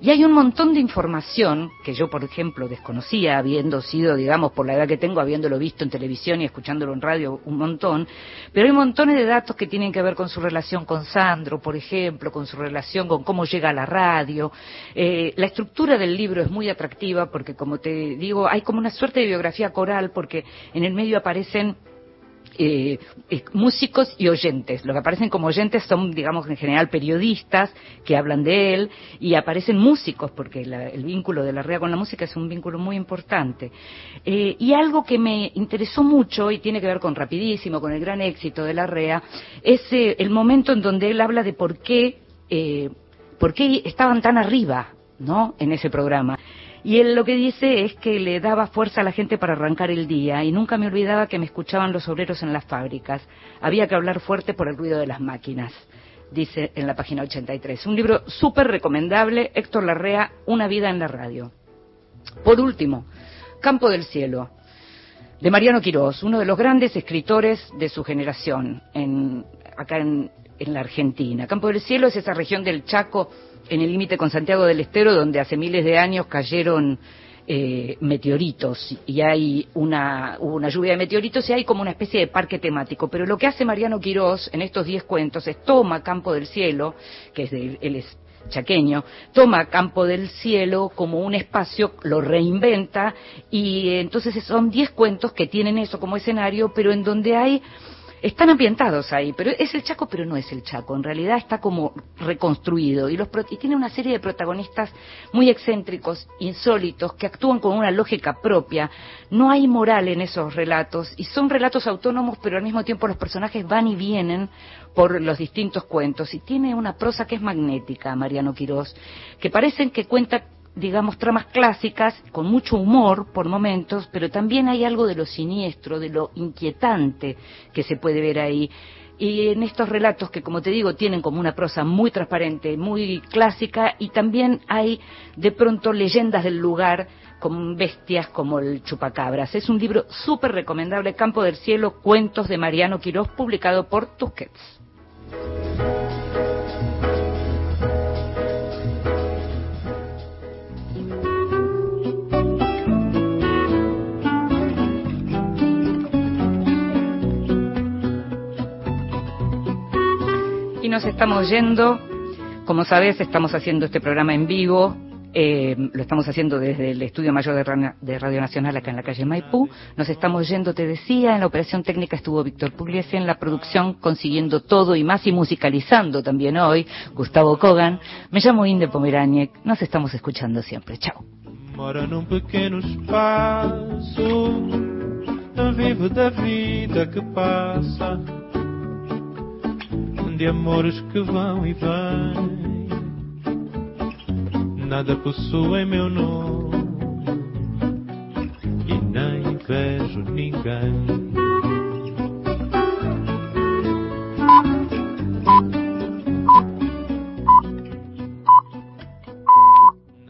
Y hay un montón de información que yo, por ejemplo, desconocía, habiendo sido, digamos, por la edad que tengo, habiéndolo visto en televisión y escuchándolo en radio un montón, pero hay montones de datos que tienen que ver con su relación con Sandro, por ejemplo, con su relación con cómo llega a la radio. Eh, la estructura del libro es muy atractiva porque, como te digo, hay como una suerte de biografía coral porque en el medio aparecen eh, eh, músicos y oyentes. Lo que aparecen como oyentes son, digamos, en general periodistas que hablan de él y aparecen músicos porque la- el vínculo de la REA con la música es un vínculo muy importante. Eh, y algo que me interesó mucho y tiene que ver con rapidísimo, con el gran éxito de la REA, es eh, el momento en donde él habla de por qué, eh, por qué estaban tan arriba, ¿no? En ese programa. Y él lo que dice es que le daba fuerza a la gente para arrancar el día y nunca me olvidaba que me escuchaban los obreros en las fábricas. Había que hablar fuerte por el ruido de las máquinas, dice en la página 83. Un libro súper recomendable, Héctor Larrea, Una vida en la radio. Por último, Campo del Cielo, de Mariano Quirós, uno de los grandes escritores de su generación en, acá en, en la Argentina. Campo del Cielo es esa región del Chaco en el límite con Santiago del Estero donde hace miles de años cayeron eh, meteoritos y hay una, hubo una lluvia de meteoritos y hay como una especie de parque temático. Pero lo que hace Mariano Quirós en estos diez cuentos es toma Campo del Cielo, que es de, él es chaqueño, toma Campo del Cielo como un espacio, lo reinventa y entonces son 10 cuentos que tienen eso como escenario, pero en donde hay están ambientados ahí, pero es el Chaco, pero no es el Chaco. En realidad está como reconstruido y, los y tiene una serie de protagonistas muy excéntricos, insólitos, que actúan con una lógica propia. No hay moral en esos relatos y son relatos autónomos, pero al mismo tiempo los personajes van y vienen por los distintos cuentos y tiene una prosa que es magnética, Mariano Quirós, que parecen que cuenta digamos, tramas clásicas, con mucho humor por momentos, pero también hay algo de lo siniestro, de lo inquietante que se puede ver ahí. Y en estos relatos que, como te digo, tienen como una prosa muy transparente, muy clásica, y también hay de pronto leyendas del lugar con bestias como el chupacabras. Es un libro súper recomendable, Campo del Cielo, Cuentos de Mariano Quirós, publicado por Tusquets. Y nos estamos yendo. Como sabes, estamos haciendo este programa en vivo. eh, lo estamos haciendo desde el Estudio Mayor de, Ra- de Radio Nacional acá en la calle Maipú. Nos estamos yendo, te decía, en la operación técnica estuvo Víctor Pugliese, en la producción consiguiendo todo y más y musicalizando también hoy, Gustavo Kogan. Me llamo Inde Pomeraniec. Nos estamos escuchando siempre. Chao. Pequeno espaço, vivo da vida que passa, de amores que vão e vêm. Nada possuem meu nome e nem vejo ninguém.